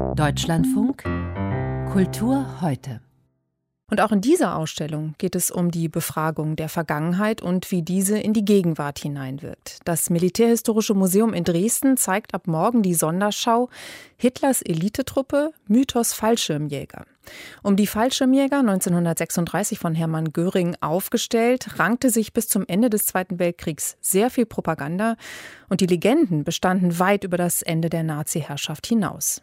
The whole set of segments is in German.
Deutschlandfunk Kultur heute. Und auch in dieser Ausstellung geht es um die Befragung der Vergangenheit und wie diese in die Gegenwart hineinwirkt. Das Militärhistorische Museum in Dresden zeigt ab morgen die Sonderschau Hitlers Elitetruppe Mythos Fallschirmjäger. Um die Fallschirmjäger 1936 von Hermann Göring aufgestellt, rankte sich bis zum Ende des Zweiten Weltkriegs sehr viel Propaganda und die Legenden bestanden weit über das Ende der Nazi-Herrschaft hinaus.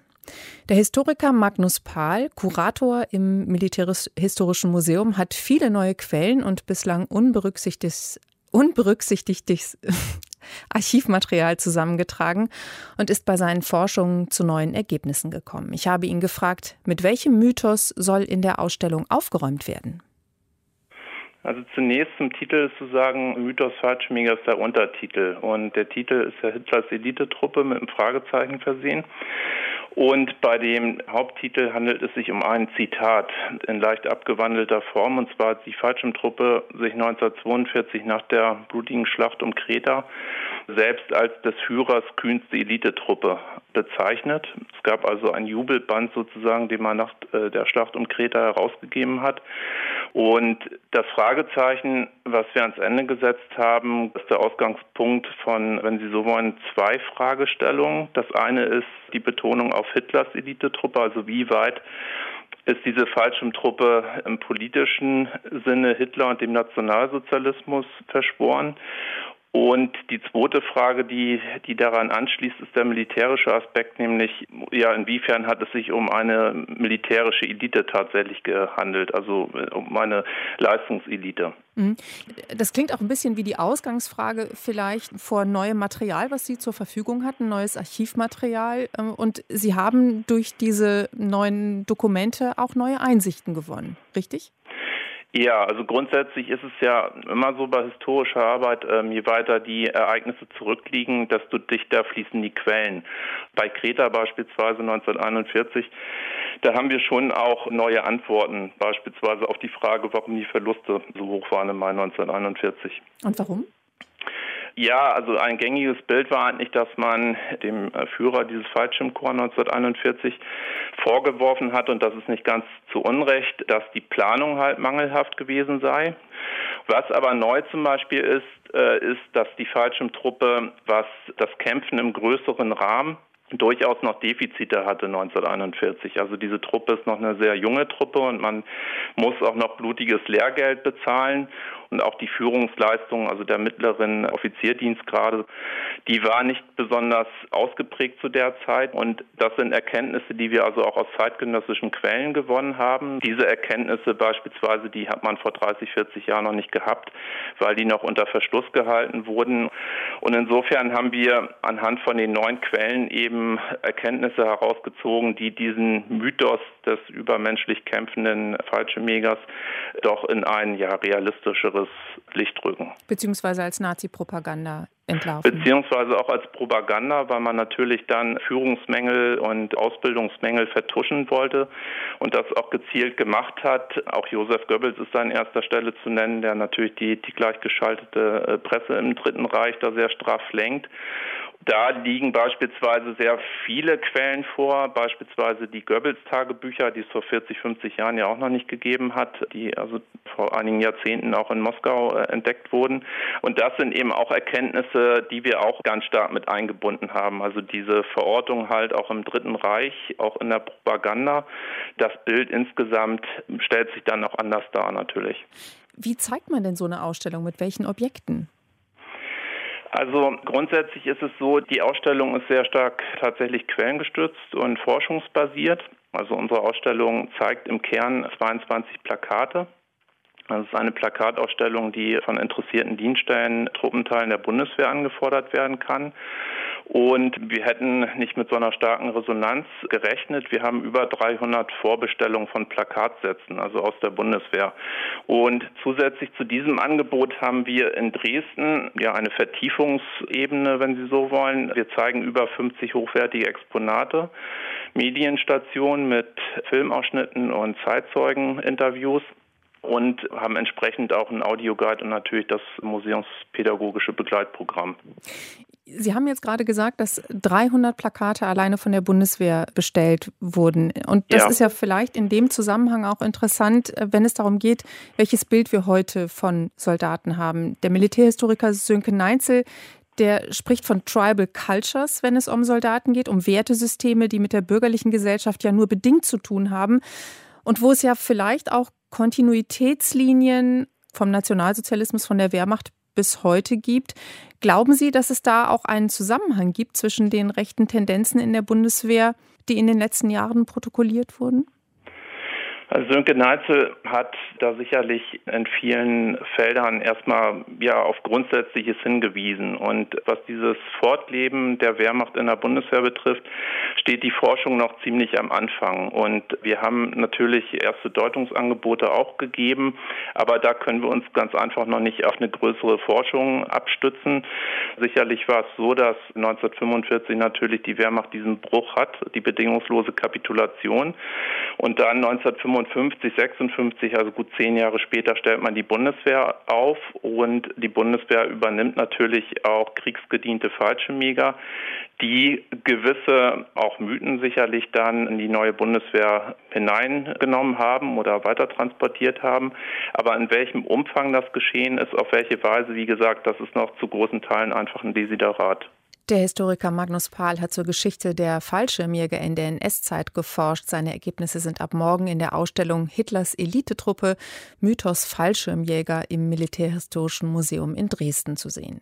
Der Historiker Magnus Pahl, Kurator im Militärhistorischen Museum, hat viele neue Quellen und bislang unberücksichtigtes, unberücksichtigtes Archivmaterial zusammengetragen und ist bei seinen Forschungen zu neuen Ergebnissen gekommen. Ich habe ihn gefragt, mit welchem Mythos soll in der Ausstellung aufgeräumt werden? Also zunächst zum Titel zu sagen, Mythos Fallschirmjäger ist der Untertitel und der Titel ist ja Hitlers Elitetruppe mit einem Fragezeichen versehen. Und bei dem Haupttitel handelt es sich um ein Zitat in leicht abgewandelter Form. Und zwar hat die Fallschirmtruppe sich 1942 nach der blutigen Schlacht um Kreta selbst als des Führers kühnste Elitetruppe bezeichnet. Es gab also ein Jubelband sozusagen, den man nach äh, der Schlacht um Kreta herausgegeben hat. Und das Fragezeichen, was wir ans Ende gesetzt haben, ist der Ausgangspunkt von, wenn Sie so wollen, zwei Fragestellungen. Das eine ist die Betonung auf Hitlers Elitetruppe, also wie weit ist diese Fallschirmtruppe im politischen Sinne Hitler und dem Nationalsozialismus verschworen? Und die zweite Frage, die, die daran anschließt, ist der militärische Aspekt, nämlich ja, inwiefern hat es sich um eine militärische Elite tatsächlich gehandelt, also äh, um eine Leistungselite. Mhm. Das klingt auch ein bisschen wie die Ausgangsfrage vielleicht vor neuem Material, was Sie zur Verfügung hatten, neues Archivmaterial. Ähm, und Sie haben durch diese neuen Dokumente auch neue Einsichten gewonnen, richtig? Ja, also grundsätzlich ist es ja immer so bei historischer Arbeit, ähm, je weiter die Ereignisse zurückliegen, desto dichter fließen die Quellen. Bei Kreta beispielsweise 1941, da haben wir schon auch neue Antworten, beispielsweise auf die Frage, warum die Verluste so hoch waren im Mai 1941. Und warum? Ja, also ein gängiges Bild war eigentlich, dass man dem äh, Führer dieses Fallschirmkorps 1941 vorgeworfen hat, und das ist nicht ganz zu Unrecht, dass die Planung halt mangelhaft gewesen sei. Was aber neu zum Beispiel ist, äh, ist, dass die Fallschirmtruppe, was das Kämpfen im größeren Rahmen durchaus noch Defizite hatte 1941. Also diese Truppe ist noch eine sehr junge Truppe und man muss auch noch blutiges Lehrgeld bezahlen und auch die Führungsleistung, also der mittleren Offizierdienstgrade, die war nicht besonders ausgeprägt zu der Zeit und das sind Erkenntnisse, die wir also auch aus zeitgenössischen Quellen gewonnen haben. Diese Erkenntnisse beispielsweise, die hat man vor 30, 40 Jahren noch nicht gehabt, weil die noch unter Verschluss gehalten wurden und insofern haben wir anhand von den neuen Quellen eben Erkenntnisse herausgezogen, die diesen Mythos des übermenschlich kämpfenden Fallschirmjägers doch in ein ja realistischeres Licht rücken. Beziehungsweise als Nazi-Propaganda entlarven. Beziehungsweise auch als Propaganda, weil man natürlich dann Führungsmängel und Ausbildungsmängel vertuschen wollte und das auch gezielt gemacht hat. Auch Josef Goebbels ist an erster Stelle zu nennen, der natürlich die, die gleichgeschaltete äh, Presse im Dritten Reich da sehr straff lenkt. Da liegen beispielsweise sehr viele Quellen vor, beispielsweise die Goebbels-Tagebücher, die es vor 40, 50 Jahren ja auch noch nicht gegeben hat, die also vor einigen Jahrzehnten auch in Moskau äh, entdeckt wurden. Und das sind eben auch Erkenntnisse, die wir auch ganz stark mit eingebunden haben. Also diese Verortung halt auch im Dritten Reich, auch in der Propaganda. Das Bild insgesamt stellt sich dann auch anders dar natürlich. Wie zeigt man denn so eine Ausstellung? Mit welchen Objekten? Also grundsätzlich ist es so, die Ausstellung ist sehr stark tatsächlich quellengestützt und forschungsbasiert. Also unsere Ausstellung zeigt im Kern 22 Plakate. Das ist eine Plakatausstellung, die von interessierten Dienststellen, Truppenteilen der Bundeswehr angefordert werden kann. Und wir hätten nicht mit so einer starken Resonanz gerechnet. Wir haben über 300 Vorbestellungen von Plakatsätzen, also aus der Bundeswehr. Und zusätzlich zu diesem Angebot haben wir in Dresden ja eine Vertiefungsebene, wenn Sie so wollen. Wir zeigen über 50 hochwertige Exponate, Medienstationen mit Filmausschnitten und Zeitzeugeninterviews und haben entsprechend auch einen Audioguide und natürlich das museumspädagogische Begleitprogramm. Sie haben jetzt gerade gesagt, dass 300 Plakate alleine von der Bundeswehr bestellt wurden. Und das ja. ist ja vielleicht in dem Zusammenhang auch interessant, wenn es darum geht, welches Bild wir heute von Soldaten haben. Der Militärhistoriker Sönke Neinzel, der spricht von Tribal Cultures, wenn es um Soldaten geht, um Wertesysteme, die mit der bürgerlichen Gesellschaft ja nur bedingt zu tun haben und wo es ja vielleicht auch Kontinuitätslinien vom Nationalsozialismus, von der Wehrmacht bis heute gibt. Glauben Sie, dass es da auch einen Zusammenhang gibt zwischen den rechten Tendenzen in der Bundeswehr, die in den letzten Jahren protokolliert wurden? Also Sönke Neitzel hat da sicherlich in vielen Feldern erstmal ja auf Grundsätzliches hingewiesen. Und was dieses Fortleben der Wehrmacht in der Bundeswehr betrifft, steht die Forschung noch ziemlich am Anfang. Und wir haben natürlich erste Deutungsangebote auch gegeben, aber da können wir uns ganz einfach noch nicht auf eine größere Forschung abstützen. Sicherlich war es so, dass 1945 natürlich die Wehrmacht diesen Bruch hat, die bedingungslose Kapitulation. Und dann 1945 55, 56, also gut zehn Jahre später, stellt man die Bundeswehr auf und die Bundeswehr übernimmt natürlich auch kriegsgediente Fallschirmjäger, die gewisse auch Mythen sicherlich dann in die neue Bundeswehr hineingenommen haben oder weiter transportiert haben. Aber in welchem Umfang das geschehen ist, auf welche Weise, wie gesagt, das ist noch zu großen Teilen einfach ein Desiderat. Der Historiker Magnus Pahl hat zur Geschichte der Fallschirmjäger in der NS-Zeit geforscht. Seine Ergebnisse sind ab morgen in der Ausstellung Hitlers Elitetruppe Mythos Fallschirmjäger im Militärhistorischen Museum in Dresden zu sehen.